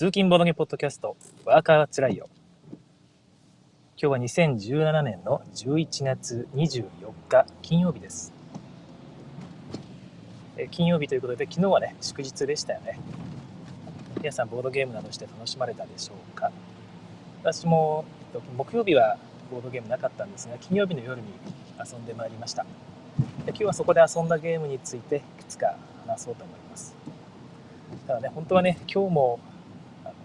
通勤ボドゲポッドキャスト、ワーカーはつらいよ。今日は2017年の11月24日金曜日です。え金曜日ということで、昨日はね、祝日でしたよね。皆さん、ボードゲームなどして楽しまれたでしょうか？私も木曜日はボードゲームなかったんですが、金曜日の夜に遊んでまいりました。で今日はそこで遊んだゲームについていくつか話そうと思います。ただね、本当はね、今日も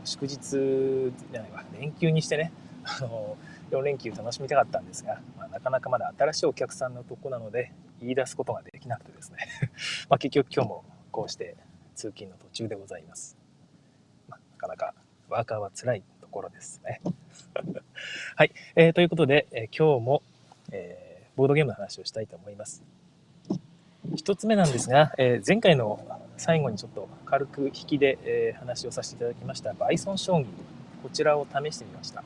祝日じゃないわ連休にしてね あの4連休楽しみたかったんですが、まあ、なかなかまだ新しいお客さんのとこなので言い出すことができなくてですね。まあ結局今日もこうして通勤の途中でございます、まあ、なかなかワーカーは辛いところですね。はい、えー、ということで、えー、今日も、えー、ボードゲームの話をしたいと思います。一つ目なんですが、えー、前回の最後にちょっと軽く引きで、えー、話をさせていただきましたバイソン将棋こちらを試してみました。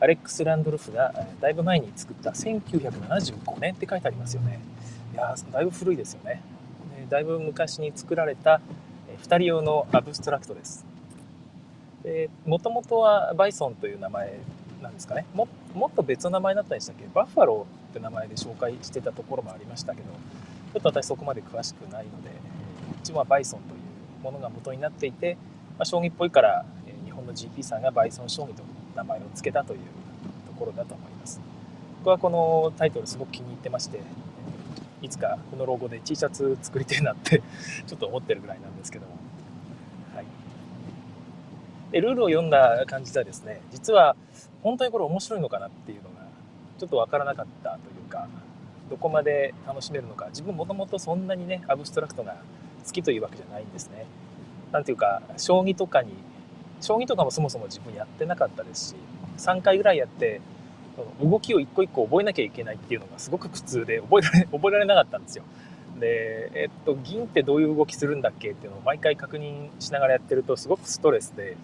アレックス・ランドルフがだいぶ前に作った1975年って書いてありますよね。いやだいぶ古いですよね。だいぶ昔に作られた2人用のアブストラクトです。もともとはバイソンという名前なんですかね。ももっと別の名前だったんでしたっけ？バッファローって名前で紹介してたところもありましたけどちょっと私そこまで詳しくないのでうちはバイソンというものが元になっていて、まあ、将棋っぽいから日本の GP さんがバイソン将棋と名前を付けたというところだと思います。僕はこのタイトルすごく気に入ってましていつかこのロゴで T シャツ作りたいなって ちょっと思ってるぐらいなんですけども、でルールを読んだ感じではですね実は本当にこれ面白いのかなっていうのがちょっと分からなかったというかどこまで楽しめるのか自分もともとそんなにねアブストラクトが好きというわけじゃないんですね。なんていうか将棋とかに将棋とかもそもそも自分やってなかったですし3回ぐらいやって動きを一個一個覚えなきゃいけないっていうのがすごく苦痛で覚えられ 覚えられなかったんですよ。で、えっと、銀ってどういう動きするんだっけっていうのを毎回確認しながらやってるとすごくストレスで、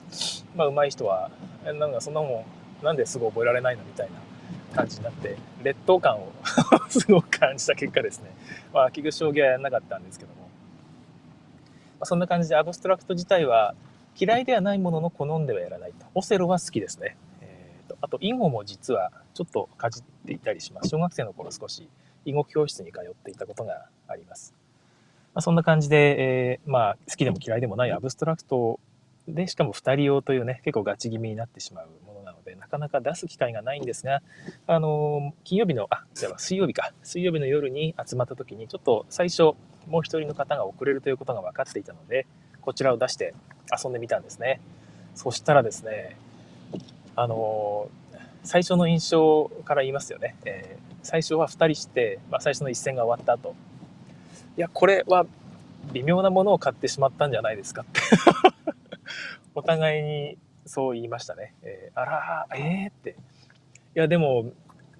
まあ、上手い人はなんかそんなもんなんですぐ覚えられないのみたいな感じになって劣等感を すごく感じた結果ですね、まあ、器具将棋はやらなかったんですけども、まあ、そんな感じでアブストラクト自体は嫌いではないものの好んではやらないと。オセロは好きですね、えーと、あと囲碁も実はちょっとかじっていたりします。小学生の頃少し囲碁教室に通っていたことがあります、まあ、そんな感じで、えー、まあ、好きでも嫌いでもないアブストラクトでしかも2人用というね結構ガチ気味になってしまうのでなかなか出す機会がないんですがあの金曜日のあじゃあ水曜日か。水曜日の夜に集まった時にちょっと最初もう一人の方が遅れるということが分かっていたのでこちらを出して遊んでみたんですね。そしたらですねあの最初の印象から言いますよね、えー、最初は2人して、まあ、最初の一戦が終わった後いやこれは微妙なものを買ってしまったんじゃないですかって。お互いにそう言いましたね。えー、あらえー、って。いや、でも、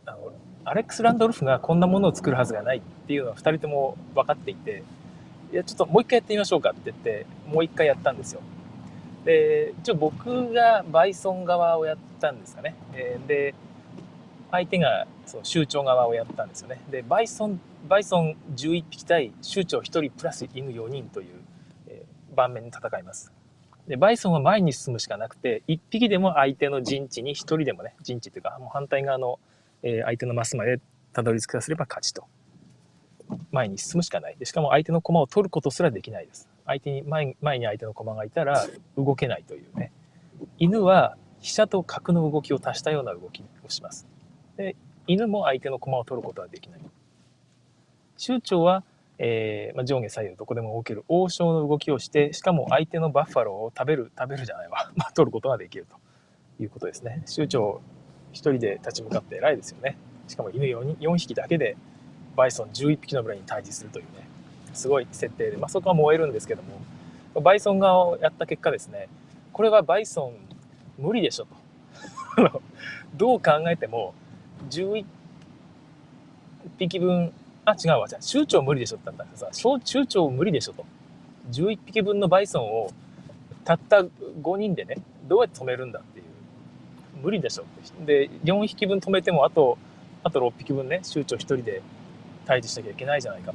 あの、アレックス・ランドルフがこんなものを作るはずがないっていうのは2人とも分かっていて、いや、ちょっともう一回やってみましょうかって言って、もう一回やったんですよ。で、一応僕がバイソン側をやったんですかね。えー、で、相手がその州長側をやったんですよね。で、バイソン、バイソン11匹対州長1人プラス犬4人という、えー、盤面に戦います。で、バイソンは前に進むしかなくて、1匹でも相手の陣地に1人でもね、陣地というか、もう反対側の、えー、相手のマスまでたどり着かせれば勝ちと。前に進むしかない。でしかも相手の駒を取ることすらできないです。相手に前、前に相手の駒がいたら動けないというね。犬は飛車と角の動きを足したような動きをします。で、犬も相手の駒を取ることはできない。酋長はえー、まあ、上下左右どこでも動ける王将の動きをしてしかも相手のバッファローを食べる食べるじゃないわ、まあ、取ることができると。いうことですね。酋長1人で立ち向かって偉いですよね。しかも犬 4, 4匹だけでバイソン11匹の群れに対峙するというね。すごい設定で、まあ、そこは燃えるんですけども。バイソン側をやった結果ですね。これはバイソン無理でしょと。どう考えても11匹分あ、違うわ。じゃあ、州長無理でしょって言ったんだけどさ、州長無理でしょと。11匹分のバイソンをたった5人でね、どうやって止めるんだっていう。無理でしょって。で、4匹分止めても、あと、あと6匹分ね、州長1人で退治しなきゃいけないじゃないか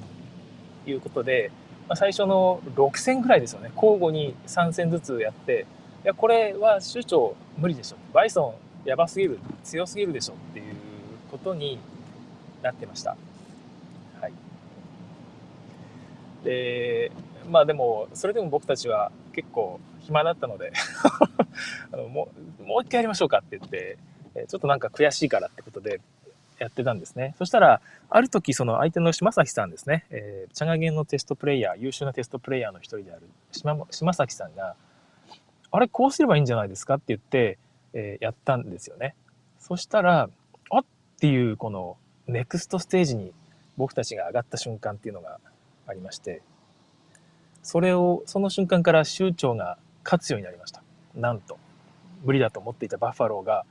ということで、まあ、最初の6戦ぐらいですよね交互に3戦ずつやっていやこれは首長無理でしょバイソンやばすぎる強すぎるでしょっていうことになってました。はい、でまあでもそれでも僕たちは結構暇だったので あのもうもう一回やりましょうかって言ってちょっとなんか悔しいからってことでやってたんですね。そしたら、ある時、その相手の島崎さんですね、えー、チャガゲンのテストプレイヤー、優秀なテストプレイヤーの一人である島島崎さんが、あれ、こうすればいいんじゃないですかって言って、えー、やったんですよね。そしたら、あっていう、この、ネクストステージに僕たちが上がった瞬間っていうのがありまして、それを、その瞬間から酋長が勝つようになりました。なんと、無理だと思っていたバッファローが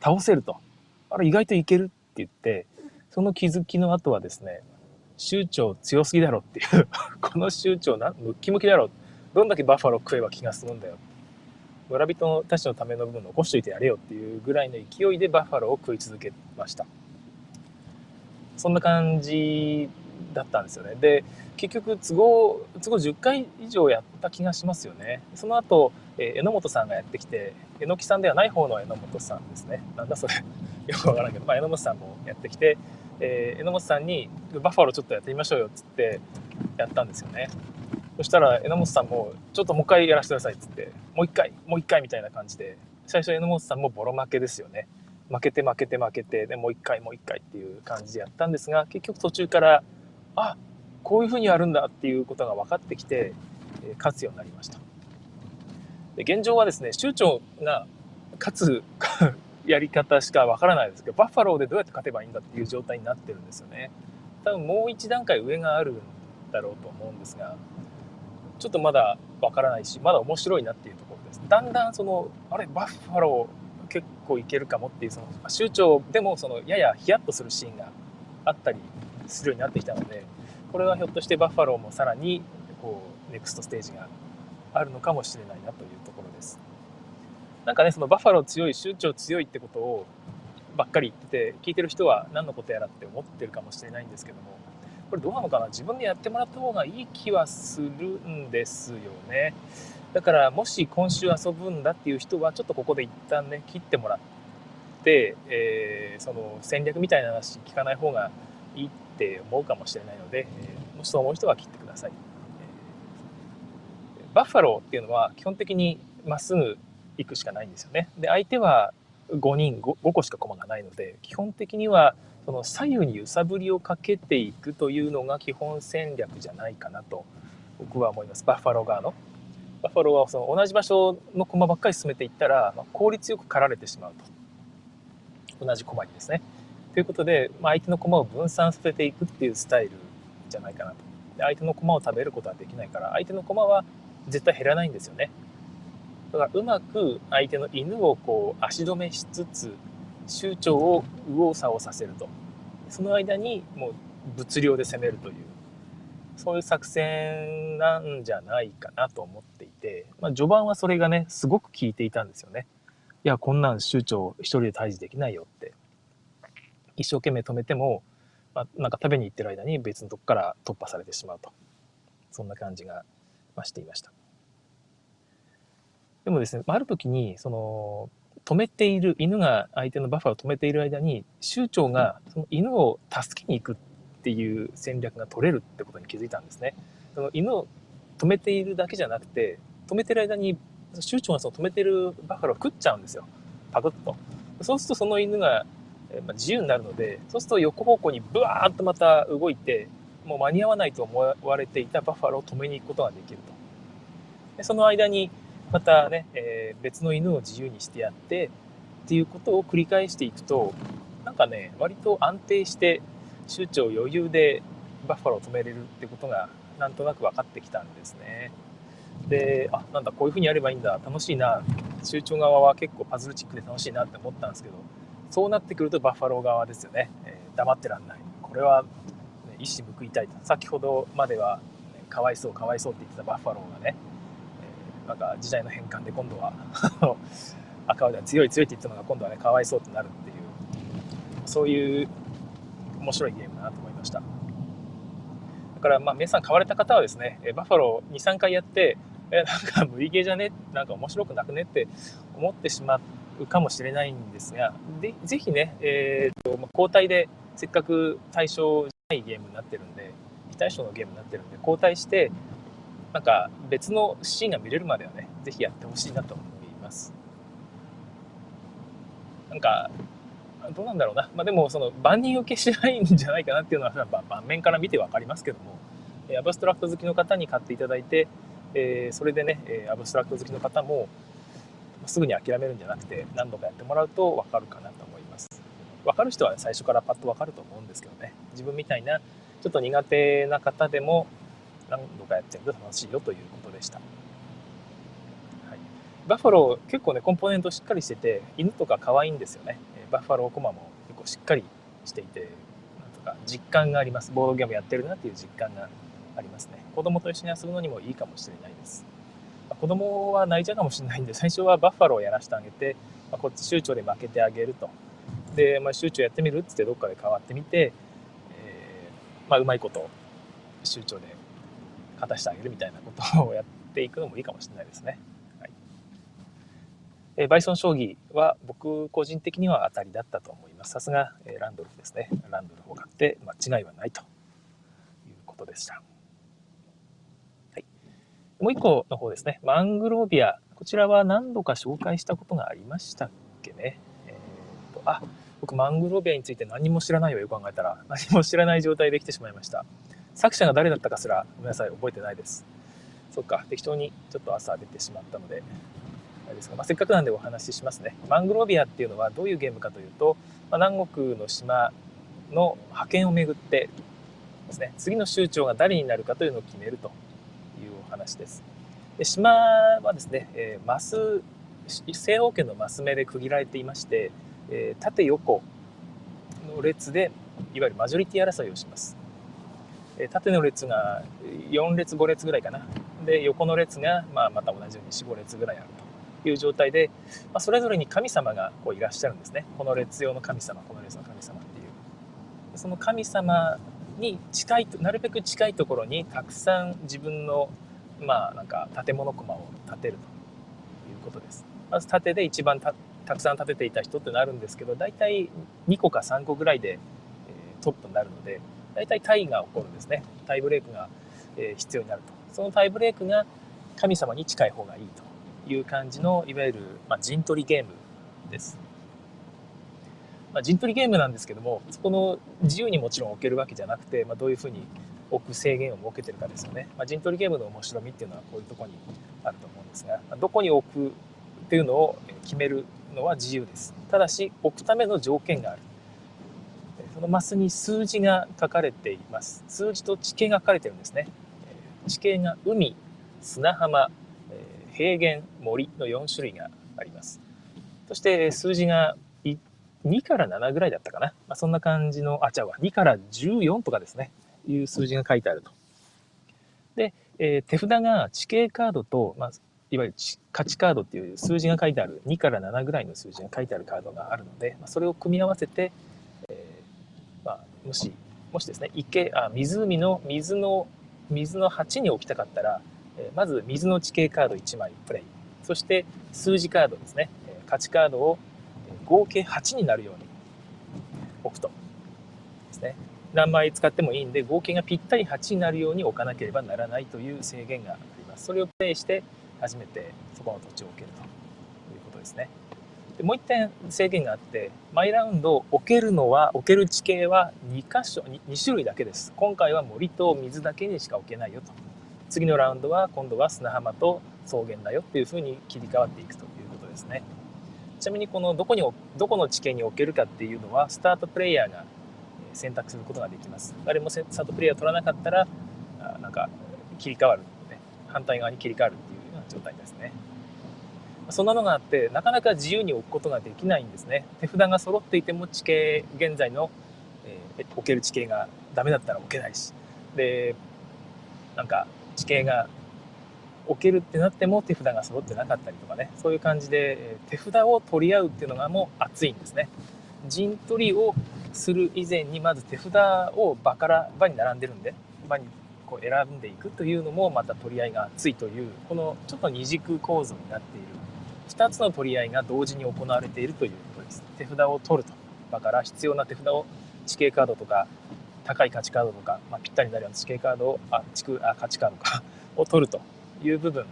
倒せると。あれ、意外といけるって言って、その気づきの後はですね、州長強すぎだろっていう この州長な、ムッキムキだろ。どんだけバッファロー食えば気が済むんだよ。村人たちのための部分残しといてやれよっていうぐらいの勢いでバッファローを食い続けました。そんな感じだったんですよね。で、結局都合、都合10回以上やった気がしますよね。その後、えー、榎本さんがやってきて、榎木さんではない方の榎本さんですね。なんだそれ。よくわからんけど、まあ、榎本さんもやってきて、えー、榎本さんにバッファローちょっとやってみましょうよっつってやったんですよね。そしたら榎本さんもちょっともう一回やらせてくださいっつってもう一回もう一回みたいな感じで最初榎本さんもボロ負けですよね。負けて負けて負けてでもう一回もう一回っていう感じでやったんですが結局途中からあこういうふうにやるんだっていうことが分かってきて、え、勝つようになりました。で現状はですね州長が勝つやり方しかわからないですけどバッファローでどうやって勝てばいいんだっていう状態になってるんですよね多分もう一段階上があるんだろうと思うんですがちょっとまだわからないしまだ面白いなっていうところですだんだんそのあれバッファロー結構いけるかもっていうその州長でもそのややヒヤッとするシーンがあったりするようになってきたのでこれはひょっとしてバッファローもさらにこうネクストステージがあるのかもしれないなというところです。なんかね、そのバッファロー強い、州長強いってことをばっかり言ってて、聞いてる人は何のことやらって思ってるかもしれないんですけども、これどうなのかな？自分でやってもらった方がいい気はするんですよね。だからもし今週遊ぶんだっていう人はちょっとここで一旦ね切ってもらって、えー、その戦略みたいな話聞かない方がいいって思うかもしれないので、えー、もしそう思う人は切ってください。えー、バッファローっていうのは基本的にまっすぐ行くしかないんですよね。で相手は5人 5, 5個しか駒がないので基本的にはその左右に揺さぶりをかけていくというのが基本戦略じゃないかなと僕は思いますバッファロー側の。バッファローはその同じ場所の駒ばっかり進めていったら、まあ、効率よく狩られてしまうと同じ駒にですね。ということで、まあ、相手の駒を分散させていくっていうスタイルじゃないかなと。で相手の駒を食べることはできないから相手の駒は絶対減らないんですよね。だからうまく相手の犬をこう足止めしつつ酋長を右往左往させるとその間にもう物量で攻めるというそういう作戦なんじゃないかなと思っていて、まあ、序盤はそれがねすごく効いていたんですよね。いやこんなん酋長一人で退治できないよって一生懸命止めても、まあ、なんか食べに行ってる間に別のとこから突破されてしまうとそんな感じが、ましていました。でもですね、ある時に、その、止めている、犬が相手のバッファを止めている間に、酋長がその犬を助けに行くっていう戦略が取れるってことに気づいたんですね。その犬を止めているだけじゃなくて、止めてる間に、酋長がその止めてるバッファローを食っちゃうんですよ。パクッと。そうするとその犬が自由になるので、そうすると横方向にブワーッとまた動いて、もう間に合わないと思われていたバッファローを止めに行くことができると。でその間にまたね、えー、別の犬を自由にしてやってっていうことを繰り返していくとなんかね割と安定して酋長余裕でバッファローを止めれるってことがなんとなく分かってきたんですね。であなんだこういうふうにやればいいんだ楽しいな酋長側は結構パズルチックで楽しいなって思ったんですけどそうなってくるとバッファロー側ですよね、えー、黙ってらんない。これは、ね、一矢報いたいと。先ほどまでは、ね、かわいそうかわいそうって言ってたバッファローがねなんか時代の変換で今度は赤羽では強い強いって言ってたのが今度はねかわいそうとなるっていうそういう面白いゲームだなと思いました。だからまあ皆さん買われた方はですね、バッファロー2、3回やって、え、なんか無理ゲーじゃね？なんか面白くなくね？って思ってしまうかもしれないんですが、でぜひね、えーとまあ、交代でせっかく対象じゃないゲームになってるんで、非対称のゲームになってるんで、交代して、なんか別のシーンが見れるまではね、ぜひやってほしいなと思います。なんか、どうなんだろうな。まあ、でも、その、万人受けしないんじゃないかなっていうのは、まあ、盤面から見て分かりますけども、アブストラクト好きの方に買っていただいて、えー、それでね、アブストラクト好きの方も、すぐに諦めるんじゃなくて、何度かやってもらうと分かるかなと思います。分かる人は、ね、最初からパッと分かると思うんですけどね、自分みたいな、ちょっと苦手な方でも、何度かやってると楽しいよということでした。はい、バッファロー結構ねコンポーネントしっかりしてて犬とか可愛いんですよね。バッファローコマも結構しっかりしていてなんとか実感がありますボードゲームやってるなっていう実感がありますね子供と一緒に遊ぶのにもいいかもしれないです、子供は泣いちゃうかもしれないんで最初はバッファローをやらせてあげて、まあ、こっち州長で負けてあげるとで、まあ、州長やってみるっつってどっかで変わってみて、えー、まあ、うまいこと州長で勝たしてあげるみたいなことをやっていくのもいいかもしれないですね。はい、えバイソン将棋は僕個人的には当たりだったと思います。さすが、えランドルフですね。ランドルフを買って間違いはないということでした。もう一個の方ですね。マングロービア。こちらは何度か紹介したことがありましたっけね。えーと、あ、僕マングロービアについて何も知らないよよく考えたら 何も知らない状態で来てしまいました。作者が誰だったかすらごめんなさい覚えてないですそっか適当にちょっと朝出てしまったのであれですが、まあ、せっかくなんでお話ししますねマングロービアっていうのはどういうゲームかというと、まあ、南国の島の覇権をめぐってですね次の州長が誰になるかというのを決めると話です。で島はですね、えー、マス正方形のマス目で区切られていまして、えー、縦横の列でいわゆるマジョリティ争いをします。え縦の列が4列5列ぐらいかな。で横の列がまあまた同じように45列ぐらいあるという状態で、まあ、それぞれに神様がこういらっしゃるんですね。この列用の神様この列の神様っていう。その神様に近いなるべく近いところにたくさん自分のまあなんか建物駒を建てるということですまず縦で一番たたくさん建てていた人ってなるんですけど大体2個か3個ぐらいで、えー、トップになるので大体タイが起こるんですね。タイブレークが、え必要になると。そのタイブレークが神様に近い方がいいという感じの、いわゆる、まあ、陣取りゲームです。まあ、陣取りゲームなんですけども、そこの自由にもちろん置けるわけじゃなくて、まあ、どういうふうに置く制限を設けてるかですよね。まあ、陣取りゲームの面白みっていうのはこういうとこにあると思うんですが、どこに置くっていうのを決めるのは自由です。ただし、置くための条件がある。このマスに数字が書かれています。数字と地形が書かれてるんですね。地形が海、砂浜、平原、森の4種類があります。そして数字が2から7ぐらいだったかな。まあ、そんな感じの、あ、違うわ、2から14とかですね、いう数字が書いてあると。で、えー、手札が地形カードと、まあ、いわゆる価値カードっていう数字が書いてある2から7ぐらいの数字が書いてあるカードがあるので、まあ、それを組み合わせてえ、まあ、もし、もしですね、池、あ、湖の、水の、水の鉢に置きたかったら、えまず水の地形カード1枚プレイ。そして数字カードですね、え価値カードを合計8になるように置くと。ですね。何枚使ってもいいんで、合計がぴったり8になるように置かなければならないという制限があります。それをプレイして、初めてそこの土地を置けるということですね。でもう一点制限があって毎ラウンドを置けるのは置ける地形は2箇所 2, 2種類だけです今回は森と水だけにしか置けないよと次のラウンドは今度は砂浜と草原だよっていうふうに切り替わっていくということですねちなみにこのどこにどこの地形に置けるかっていうのはスタートプレイヤーが選択することができます。誰もスタートプレイヤー取らなかったらなんか切り替わる、ね、反対側に切り替わるっていうような状態ですね。そんなのがあってなかなか自由に置くことができないんですね。手札が揃っていても地形現在の、えー、置ける地形がダメだったら置けないし。でなんか地形が置けるってなっても手札が揃ってなかったりとかね。そういう感じで手札を取り合うっていうのがもう熱いんですね。陣取りをする以前にまず手札を場から場に並んでるんで場にこう選んでいくというのもまた取り合いが熱いというこのちょっと二軸構造になっている2つの取り合いが同時に行われているということです。手札を取るとだから必要な手札を地形カードとか高い価値カードとか、まあ、ぴったりになるような地形カードをあ地区あ価値カードかを取るという部分で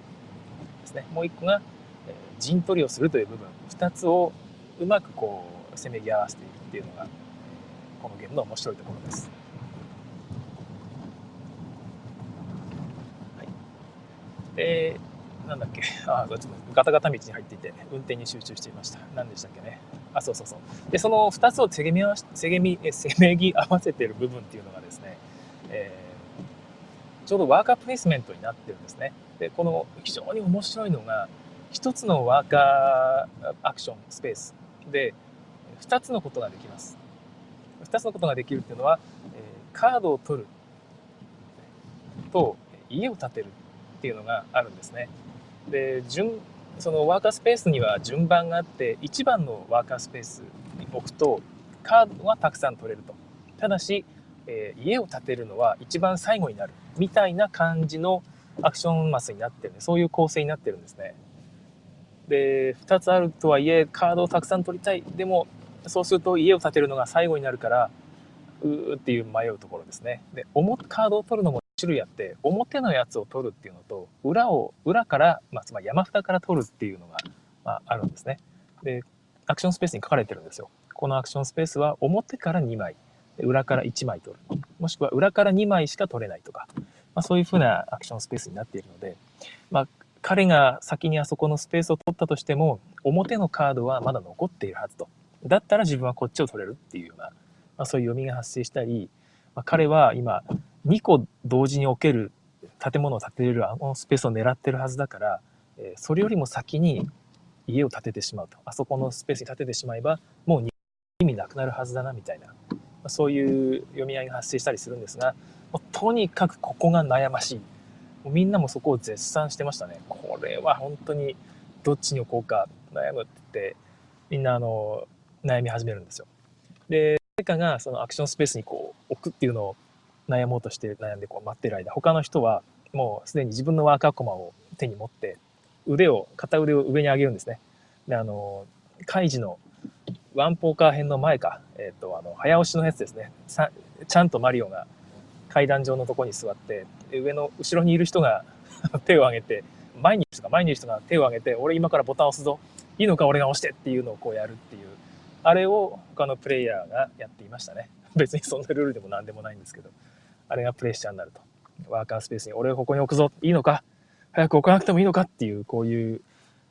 すね。もう一個が、え、陣取りをするという部分。2つをうまくこうせめぎ合わせているっていうのがこのゲームの面白いところです。はい、でなんだっけ。あちょっとガタガタ道に入っていて運転に集中していました。何でしたっけね。あそうそうそう。でその2つをせげみせげみせめぎ合わせている部分っていうのがですね、えー、ちょうどワーカープレイスメントになってるんですね。でこの非常に面白いのが1つのワーカーアクションスペースで2つのことができます。2つのことができるっていうのは、えー、カードを取る。と家を建てるっていうのがあるんですね。で順そのワーカースペースには順番があって1番のワーカースペースに置くとカードはたくさん取れると。ただし、えー、家を建てるのは一番最後になるみたいな感じのアクションマスになってるそういう構成になってるんですね。で2つあるとはいえカードをたくさん取りたい。でもそうすると家を建てるのが最後になるからうーっていう迷うところですね。でカードを取るのも種類あって表のやつを取るっていうのと裏を裏から、まあ、つまり山札から取るっていうのが、まあ、あるんですね。でアクションスペースに書かれてるんですよ。このアクションスペースは表から2枚。裏から1枚取る。もしくは裏から2枚しか取れないとか、まあ、そういうふうなアクションスペースになっているので、まあ、彼が先にあそこのスペースを取ったとしても表のカードはまだ残っているはずと。だったら自分はこっちを取れるっていうような、まあ、そういう読みが発生したり、まあ、彼は今2個同時に置ける建物を建てれるあのスペースを狙ってるはずだから、えそれよりも先に家を建ててしまうと。あそこのスペースに建ててしまえばもう意味なくなるはずだなみたいな、まそういう読み合いが発生したりするんですがとにかくここが悩ましい。もうみんなもそこを絶賛してましたね。これは本当にどっちに置こうか悩むってみんなあの悩み始めるんですよ。で誰かがそのアクションスペースにこう置くっていうのを悩もうとして悩んでこう待ってる間他の人はもうすでに自分のワーカーコマを手に持って腕を片腕を上に上げるんですね。であのカイジのワンポーカー編の前か、えっ、ー、とあの早押しのやつですね。ちゃんとマリオが階段上のとこに座って上の後ろにいる人が 手を挙げて前にいる人が前にいる人が手を挙げて俺今からボタン押すぞ。いいのか俺が押してっていうのをこうやるっていうあれを他のプレイヤーがやっていましたね 別にそんなルールでも何でもないんですけどあれがプレッシャーになると。ワーカースペースに俺をここに置くぞいいのか？早く置かなくてもいいのかっていう、こういう、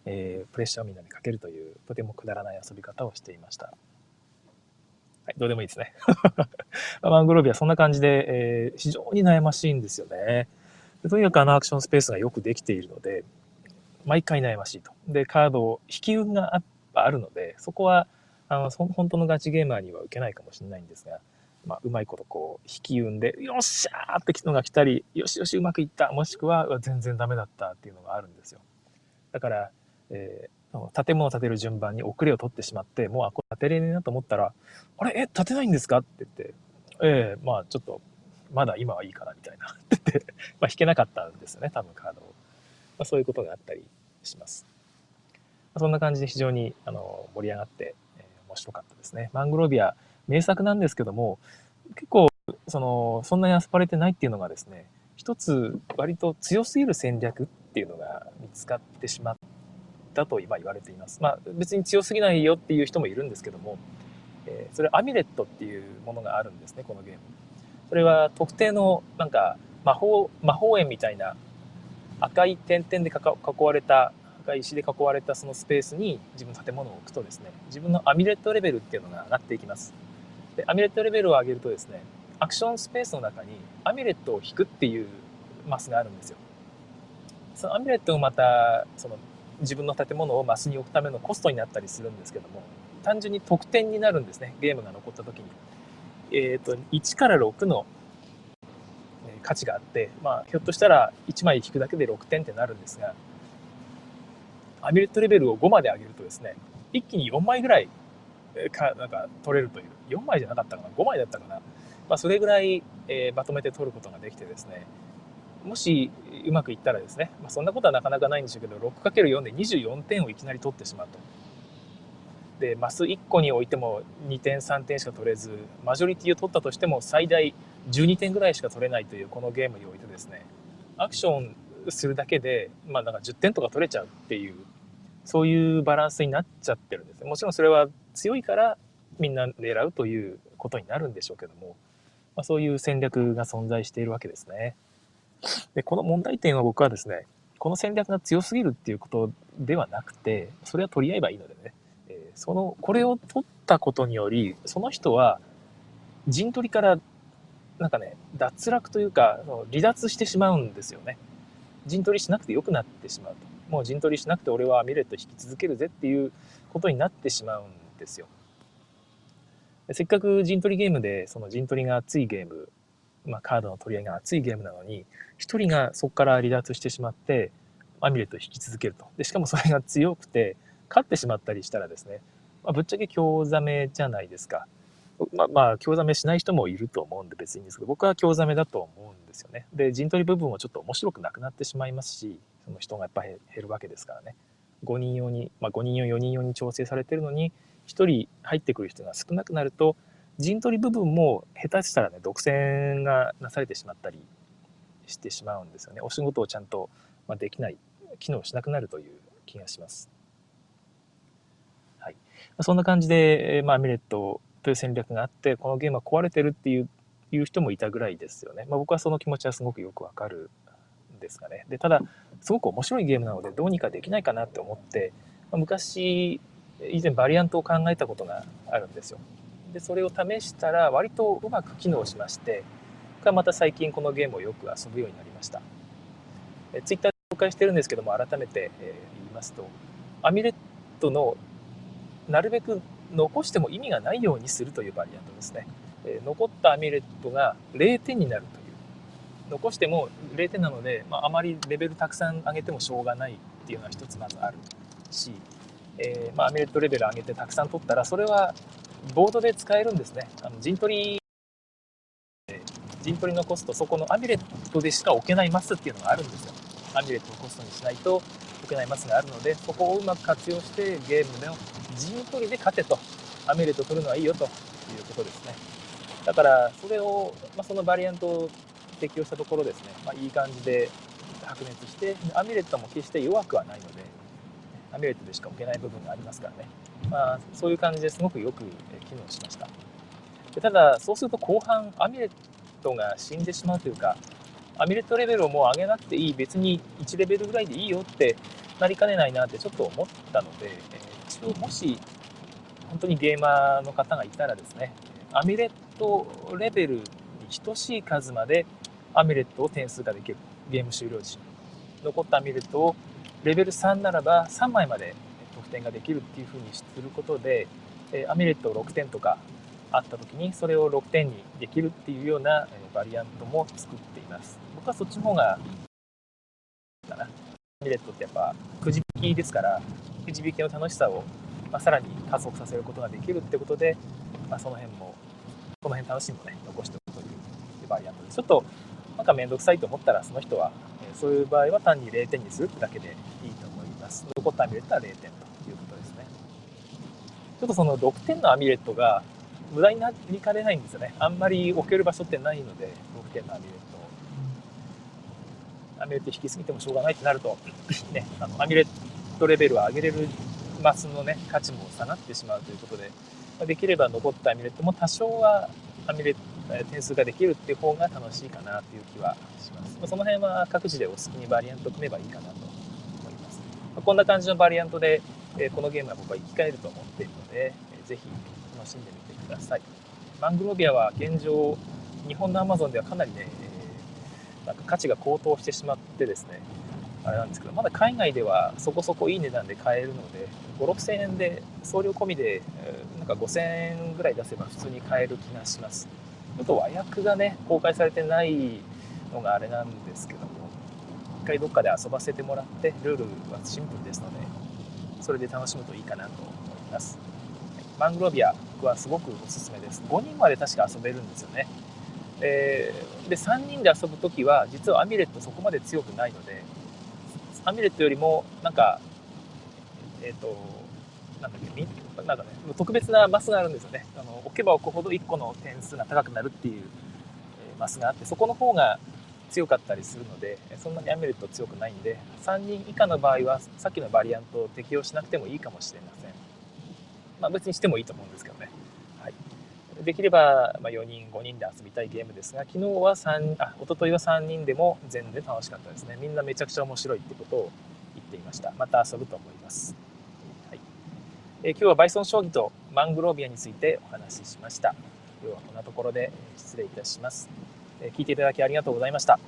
えー、プレッシャーをみんなにかけるという、とてもくだらない遊び方をしていました。はい、どうでもいいですね。マングロービはそんな感じで、えー、非常に悩ましいんですよね。とにかくあのアクションスペースがよくできているので、毎回悩ましいと。で、カードを引き運があるので、そこは、あの、本当のガチゲーマーには受けないかもしれないんですが、まあ、うまいことこう引き運で、よっしゃーって人が来たり、よしよしうまくいった、もしくは全然ダメだったっていうのがあるんですよ。だから、えー、建物を建てる順番に遅れを取ってしまって、もうあ、これ建てれねえなと思ったら、あれ？え、建てないんですか？って言って、ええー、まあちょっと、まだ今はいいかなみたいなって言って、まあ引けなかったんですよね、多分カードを。まあ、そういうことがあったりします。そんな感じで非常にあの盛り上がって、白かったですね。マングロービア、名作なんですけども、結構、その、そんなに遊ばれてないっていうのがですね、一つ割と強すぎる戦略っていうのが見つかってしまったと今言われています。まあ別に強すぎないよっていう人もいるんですけども、え、それアミュレットっていうものがあるんですね、このゲーム。それは特定のなんか魔法、魔法園みたいな赤い点々で囲われた赤い石で囲われたそのスペースに自分の建物を置くとですね自分のアミュレットレベルっていうのが上がっていきます。でアミュレットレベルを上げるとですねアクションスペースの中にアミュレットを引くっていうマスがあるんですよ。そのアミュレットをまたその自分の建物をマスに置くためのコストになったりするんですけども単純に得点になるんですねゲームが残った時に。えっ、ー、と1から6の価値があって、まあ、ひょっとしたら1枚引くだけで6点ってなるんですがアミュレットレベルを5まで上げるとですね一気に4枚ぐらいかなんか取れるという。4枚じゃなかったかな？5枚だったかな、まあ、それぐらい、え、まとめて取ることができてですねもしうまくいったらですね、まあ、そんなことはなかなかないんでしょうけど 6×4 で24点をいきなり取ってしまうと。でマス1個においても2点3点しか取れずマジョリティを取ったとしても最大12点ぐらいしか取れないというこのゲームにおいてですねアクションするだけで、まあ、なんか10点とか取れちゃうっていうそういうバランスになっちゃってるんですもちろんそれは強いからみんな狙うということになるんでしょうけども、まあ、そういう戦略が存在しているわけですね。でこの問題点は僕はですねこの戦略が強すぎるっていうことではなくてそれは取り合えばいいのでね、え、そのこれを取ったことによりその人は陣取りからなんかね脱落というか離脱してしまうんですよね。陣取りしなくてよくなってしまうと。もう陣取りしなくて俺はアミュレット引き続けるぜっていうことになってしまうんですよ。せっかく陣取りゲームでその陣取りが熱いゲーム、まあ、カードの取り合いが熱いゲームなのに1人がそこから離脱してしまってアミュレットを引き続けると。でしかもそれが強くて勝ってしまったりしたらですね、まあ、ぶっちゃけ興ざめじゃないですか。まあ、まあ、興ざめしない人もいると思うんで別にですけど僕は興ざめだと思うんですよね。で陣取り部分もちょっと面白くなくなってしまいますしその人がやっぱ減るわけですからね5人用に、まあ、5人用4人用に調整されてるのに1人入ってくる人が少なくなると陣取り部分も下手したらね独占がなされてしまったりしてしまうんですよねお仕事をちゃんとできない機能しなくなるという気がします。はい、そんな感じで、まあ、ミレットという戦略があってこのゲームは壊れてるっていういう人もいたぐらいですよね。まあ、僕はその気持ちはすごくよくわかるですがね。でただすごく面白いゲームなのでどうにかできないかなって思って、まあ、昔以前バリアントを考えたことがあるんですよ。でそれを試したら割とうまく機能しましてまた最近このゲームをよく遊ぶようになりました。え Twitter で紹介してるんですけども改めて、え言いますとアミュレットのなるべく残しても意味がないようにするというバリアントですね。え残ったアミュレットが0点になる。残しても0点なので、まあ、あまりレベルたくさん上げてもしょうがないっていうのは一つまずあるし、えー、まあ、アミュレットレベル上げてたくさん取ったら、それはボードで使えるんですね。あの陣取り、陣取りのコスト、そこのアミュレットでしか置けないマスっていうのがあるんですよ。アミュレットをコストにしないと置けないマスがあるので、そこをうまく活用してゲームの陣取りで勝てと、アミュレット取るのはいいよということですね。だから、それを、まあ、そのバリアントを適用したところですね、まあ、いい感じで白熱して、アミュレットも決して弱くはないので、アミュレットでしか置けない部分がありますからね。まあ、そういう感じですごくよく機能しましたでただそうすると後半アミュレットが死んでしまうというかアミュレットレベルをもう上げなくていい別に1レベルぐらいでいいよってなりかねないなってちょっと思ったのでえ一応もし本当にゲーマーの方がいたらですねアミュレットレベルに等しい数までアミュレットを点数化できる。ゲーム終了時。残ったアミュレットをレベル3ならば3枚まで得点ができるっていうふうにすることで、えアミュレットを6点とかあった時にそれを6点にできるっていうような、えバリアントも作っています。僕はそっちの方がかな。アミュレットってやっぱくじ引きですからくじ引きの楽しさを、まあ、さらに加速させることができるってことで、まあ、その辺もこの辺楽しみもね残しておくというバリアントです。ちょっとなんか面倒くさいと思ったらその人は、えそういう場合は単に0点にするだけでいいと思います残ったアミュレットは0点ということですねちょっとその6点のアミュレットが無駄になりかねないんですよね。あんまり置ける場所ってないので、6点のアミュレット。アミュレット引きすぎてもしょうがないってなると、ね、あのアミュレットレベルを上げれるマスのね、価値も下がってしまうということで、できれば残ったアミュレットも多少はアミュレット点数ができるっていう方が楽しいかなという気はします。その辺は各自でお好きにバリアント組めばいいかなと思います。こんな感じのバリアントでえこのゲームは僕は生き返ると思っているので、えぜひ楽しんでみてください。マングロビアは現状、日本のアマゾンではかなりね、なんか価値が高騰してしまってですね、あれなんですけど、まだ海外ではそこそこいい値段で買えるので、5、6000円で送料込みで、なんか5000円ぐらい出せば普通に買える気がします。ちょっと和訳がね、公開されてないのがあれなんですけども、一回どっかで遊ばせてもらって、ルールはシンプルですので、それで楽しむといいかなと思います。マングロビアはすごくおすすめです。5人まで確か遊べるんですよね。えー、で3人で遊ぶ時は実はアミュレットそこまで強くないのでアミュレットよりもなんかえっ、ー、となんだっけなんかね特別なマスがあるんですよね。あの置けば置くほど1個の点数が高くなるっていう、えマスがあってそこの方が強かったりするのでそんなにアミュレット強くないんで3人以下の場合はさっきのバリアントを適用しなくてもいいかもしれません。まあ別にしてもいいと思うんですけどね。はい。できれば、ま4人5人で遊びたいゲームですが昨日は3あ一昨日は3人でも全然楽しかったですね。みんなめちゃくちゃ面白いってことを言っていました。また遊ぶと思います、え、今日はバイソン将棋とマングロービアについてお話ししました。今日はこんなところで失礼いたします、え、聞いていただきありがとうございました。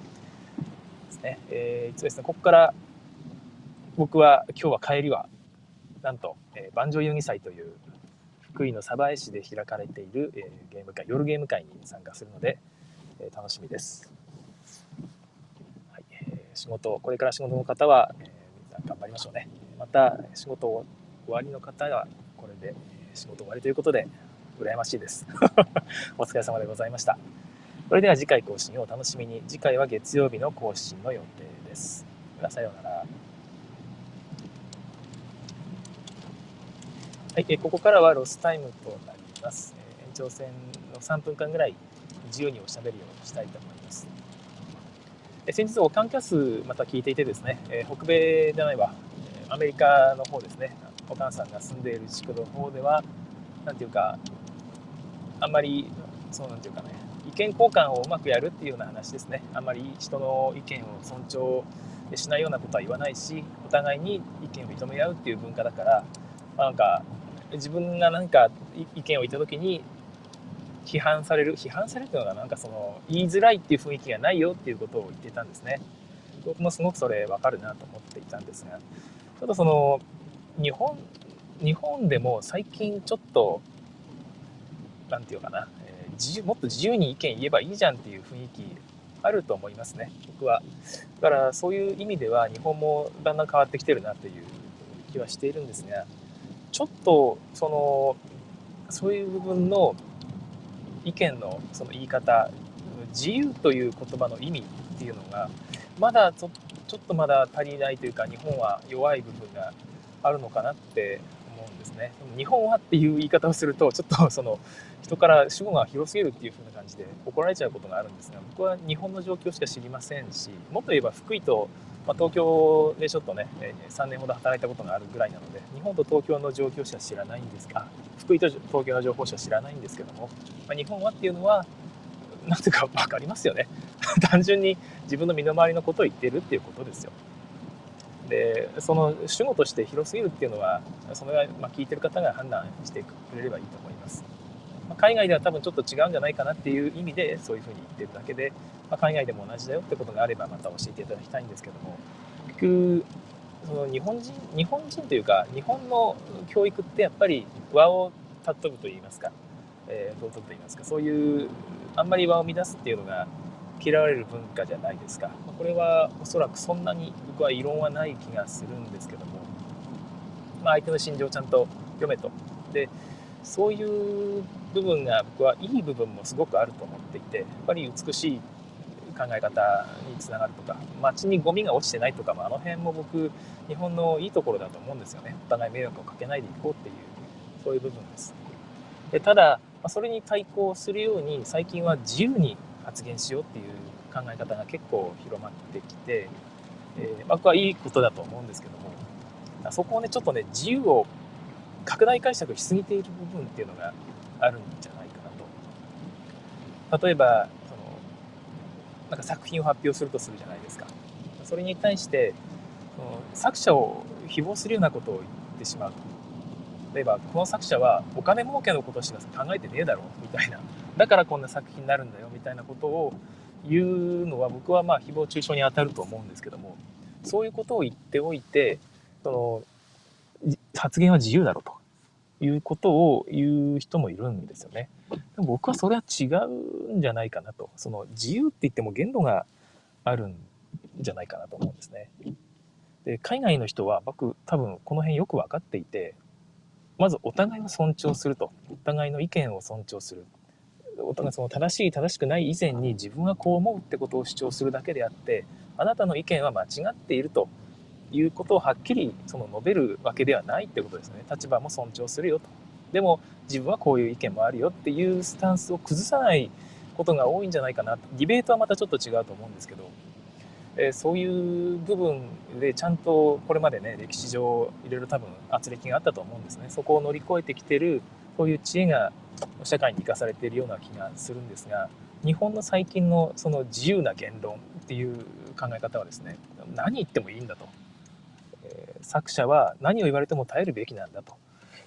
ですね、えー、一応ですねここから僕は今日は帰りはなんと、えー、万丈遊戯祭という福井の鯖江市で開かれている、えー、ゲーム会夜ゲーム会に参加するので、えー、楽しみです、はい。えー、仕事これから仕事の方は、えー、頑張りましょうね。また仕事終わりの方はこれで仕事終わりということで羨ましいです。お疲れ様でございました。それでは次回更新をお楽しみに。次回は月曜日の更新の予定です。さようなら。はい、えここからはロスタイムとなります。え延長戦の3分間ぐらい自由におしゃべりをしたいと思います。え先日、オカンキャスまた聞いていてですね、え北米じゃないわ、アメリカの方ですね、お母さんが住んでいる地区の方では、なんていうか、あんまり、そうなんていうかね、意見交換をうまくやるっていうような話ですね。あんまり人の意見を尊重しないようなことは言わないし、お互いに意見を認め合うっていう文化だから、なんか自分が何か意見を言った時に批判される批判されるというのがなんかその言いづらいっていう雰囲気がないよっていうことを言ってたんですね僕もすごくそれ分かるなと思っていたんですがちょっとその日本日本でも最近ちょっと何て言うかな、えー、自由もっと自由に意見言えばいいじゃんっていう雰囲気あると思いますね。僕は。だからそういう意味では日本もだんだん変わってきてるなという気はしているんですがちょっとそのそういう部分の意見のその言い方自由という言葉の意味っていうのがまだちょちょっとまだ足りないというか日本は弱い部分があるのかなって思うんですね。日本はっていう言い方をするとちょっとその人から主語が広すぎるっていう風な感じで怒られちゃうことがあるんですが僕は日本の状況しか知りませんしもっと言えば福井とまあ、東京でちょっとね3年ほど働いたことがあるぐらいなので日本と東京の状況しか知らないんですが福井と東京の情報しか知らないんですけども、まあ、日本はっていうのは何ていうか分かりますよね 単純に自分の身の回りのことを言ってるっていうことですよでその主語として広すぎるっていうのはその、まあ、聞いてる方が判断してくれればいいと思います。ま海外では多分ちょっと違うんじゃないかなっていう意味でそういうふうに言ってるだけで、ま、海外でも同じだよってことがあればまた教えていただきたいんですけども。結局その日本人日本人というか日本の教育ってやっぱり和を尊ぶといいますか、えー、尊ぶと言いますかそういうあんまり和を乱すっていうのが嫌われる文化じゃないですか。これはおそらくそんなに僕は異論はない気がするんですけども、まあ、相手の心情をちゃんと読めと。でそういう部分が僕はいい部分もすごくあると思っていてやっぱり美しい考え方につながるとか街にゴミが落ちてないとか、まあ、あの辺も僕日本のいいところだと思うんですよね。お互い迷惑をかけないでいこうっていうそういう部分です。でただそれに対抗するように最近は自由に発言しようっていう考え方が結構広まってきて、えー、僕はいいことだと思うんですけどもそこをねちょっとね自由を拡大解釈しすぎている部分っていうのがあるんじゃないかなと。例えばそのなんか作品を発表するとするじゃないですか。それに対してその作者を誹謗するようなことを言ってしまう。例えばこの作者はお金儲けのことしか考えてねえだろみたいなだからこんな作品になるんだよみたいなことを言うのは僕はまあ誹謗中傷に当たると思うんですけどもそういうことを言っておいてその発言は自由だろうということを言う人もいるんですよね。でも僕はそれは違うんじゃないかなと。その自由って言っても限度があるんじゃないかなと思うんですね。で海外の人は僕多分この辺よく分かっていてまずお互いを尊重するとお互いの意見を尊重するその正しい正しくない以前に自分はこう思うってことを主張するだけであってあなたの意見は間違っているということをはっきりその述べるわけではないってことですね。立場も尊重するよと。でも自分はこういう意見もあるよっていうスタンスを崩さないことが多いんじゃないかなと。ディベートはまたちょっと違うと思うんですけど、えー、そういう部分でちゃんとこれまでね歴史上いろいろ多分圧力があったと思うんですね。そこを乗り越えてきてるそういう知恵が社会に生かされているような気がするんですが日本の最近のその自由な言論っていう考え方はですね何言ってもいいんだと、えー、作者は何を言われても耐えるべきなんだと。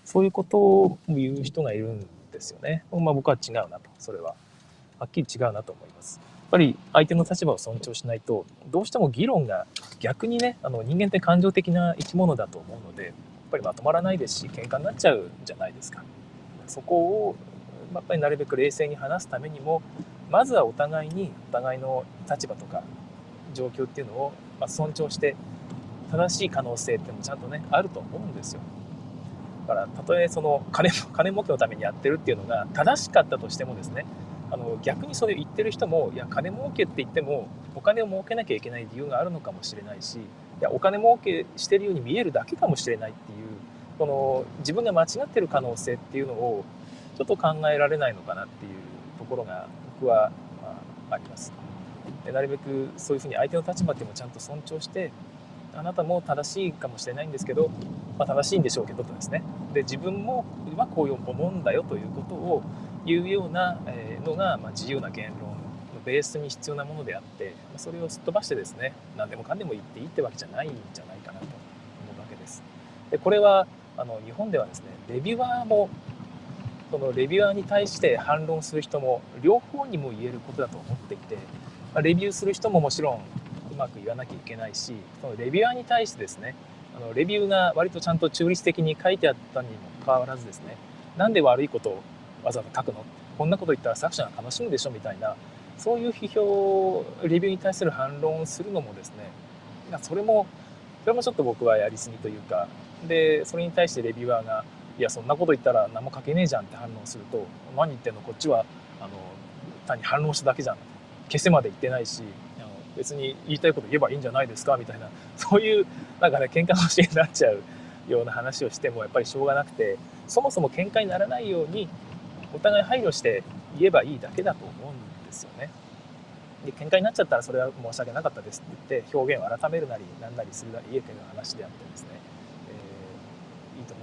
そういうことを言う人がいるんですよね、まあ、僕は違うなと。それは。はっきり違うなと思います。やっぱり相手の立場を尊重しないとどうしても議論が逆にねあの人間って感情的な生き物だと思うのでやっぱりまとまらないですし喧嘩になっちゃうじゃないですか。そこをやっぱりなるべく冷静に話すためにもまずはお互いにお互いの立場とか状況っていうのを尊重して正しい可能性っていうのもちゃんとねあると思うんですよ。だからたとえその金金儲けのためにやってるっていうのが正しかったとしてもですねあの逆にそれ言ってる人もいや金儲けって言ってもお金を儲けなきゃいけない理由があるのかもしれないしいやお金儲けしてるように見えるだけかもしれないっていうこの自分が間違ってる可能性っていうのをちょっと考えられないのかなっていうところが僕は、まあ、あります。でなるべくそういうふうに相手の立場っていうのをちゃんと尊重してあなたも正しいかもしれないんですけど、まあ、正しいんでしょうけどとですねで自分もはこういう思うんだよということを言うようなのが、まあ、自由な言論のベースに必要なものであってそれをすっ飛ばしてですね何でもかんでも言っていいってわけじゃないんじゃないかなと思うわけです。でこれはあの日本ではですねレビュアーもそのレビュアーに対して反論する人も両方にも言えることだと思っていて、ま、レビューする人ももちろんうまく言わなきゃいけないしそのレビュアーに対してですねあのレビューが割とちゃんと中立的に書いてあったにもかかわらずですねなんで悪いことをわざわざ書くの？こんなこと言ったら作者が楽しむでしょ？みたいなそういう批評レビューに対する反論をするのもですねそれもそれもちょっと僕はやりすぎというかでそれに対してレビュアーが「いやそんなこと言ったら何も書けねえじゃん」って反応すると「何言ってんのこっちはあの単に反論しただけじゃん」消せまで言ってないし別に言いたいこと言えばいいんじゃないですかみたいなそういうなんかね喧嘩の教えになっちゃうような話をしてもやっぱりしょうがなくてそもそも喧嘩にならないようにお互い配慮して言えばいいだけだと思うんですよね。で喧嘩になっちゃったらそれは申し訳なかったですって言って表現を改めるなりなんなりするなり言えてる話であってですね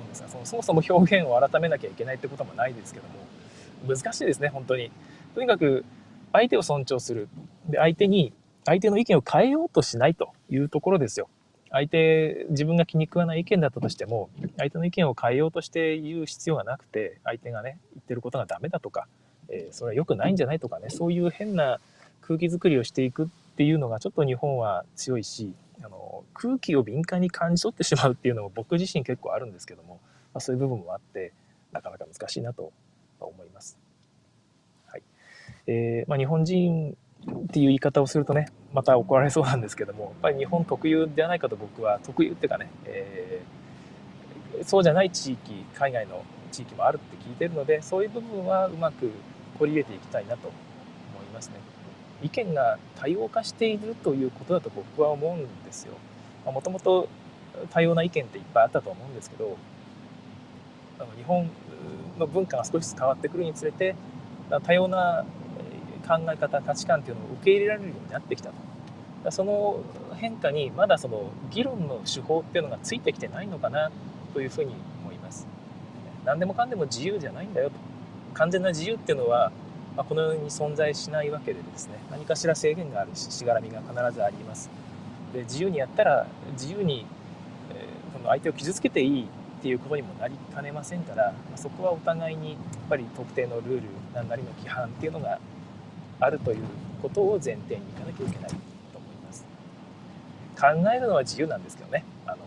ですがそのそもそも表現を改めなきゃいけないってこともないですけども難しいですね本当に。とにかく相手を尊重するで相手に相手の意見を変えようとしないというところですよ。相手自分が気に食わない意見だったとしても相手の意見を変えようとして言う必要がなくて相手がね言ってることがダメだとか、えー、それは良くないんじゃないとかねそういう変な空気づくりをしていくっていうのがちょっと日本は強いしあの空気を敏感に感じ取ってしまうっていうのも僕自身結構あるんですけども、まあ、そういう部分もあってなかなか難しいなと思います。はいえーまあ、日本人っていう言い方をするとねまた怒られそうなんですけどもやっぱり日本特有ではないかと僕は特有っていうかね、えー、そうじゃない地域海外の地域もあるって聞いてるのでそういう部分はうまく取り入れていきたいなと。意見が多様化しているということだと僕は思うんですよ。もともと多様な意見っていっぱいあったと思うんですけど日本の文化が少しずつ変わってくるにつれて多様な考え方価値観っていうのを受け入れられるようになってきたとその変化にまだその議論の手法っていうのがついてきてないのかなというふうに思います何でもかんでも自由じゃないんだよと完全な自由っていうのは、まあ、この世に存在しないわけでですね何かしら制限があるししがらみが必ずあります。で自由にやったら自由に、えー、その相手を傷つけていいっていうことにもなりかねませんから、まあ、そこはお互いにやっぱり特定のルール何なりの規範っていうのがあるということを前提にいかなきゃいけないと思います。考えるのは自由なんですけどね。あの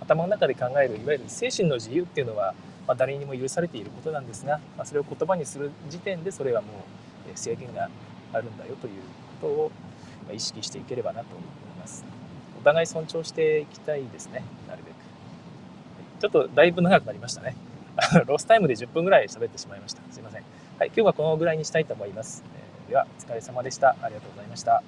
頭の中で考えるいわゆる精神の自由っていうのは、まあ、誰にも許されていることなんですが、まあ、それを言葉にする時点でそれはもう制限があるんだよということを意識していければなと思いますお互い尊重していきたいですねなるべくちょっとだいぶ長くなりましたね ロスタイムで10分ぐらい喋ってしまいましたすいませんはい、今日はこのぐらいにしたいと思います。えー、では、お疲れ様でした。ありがとうございました。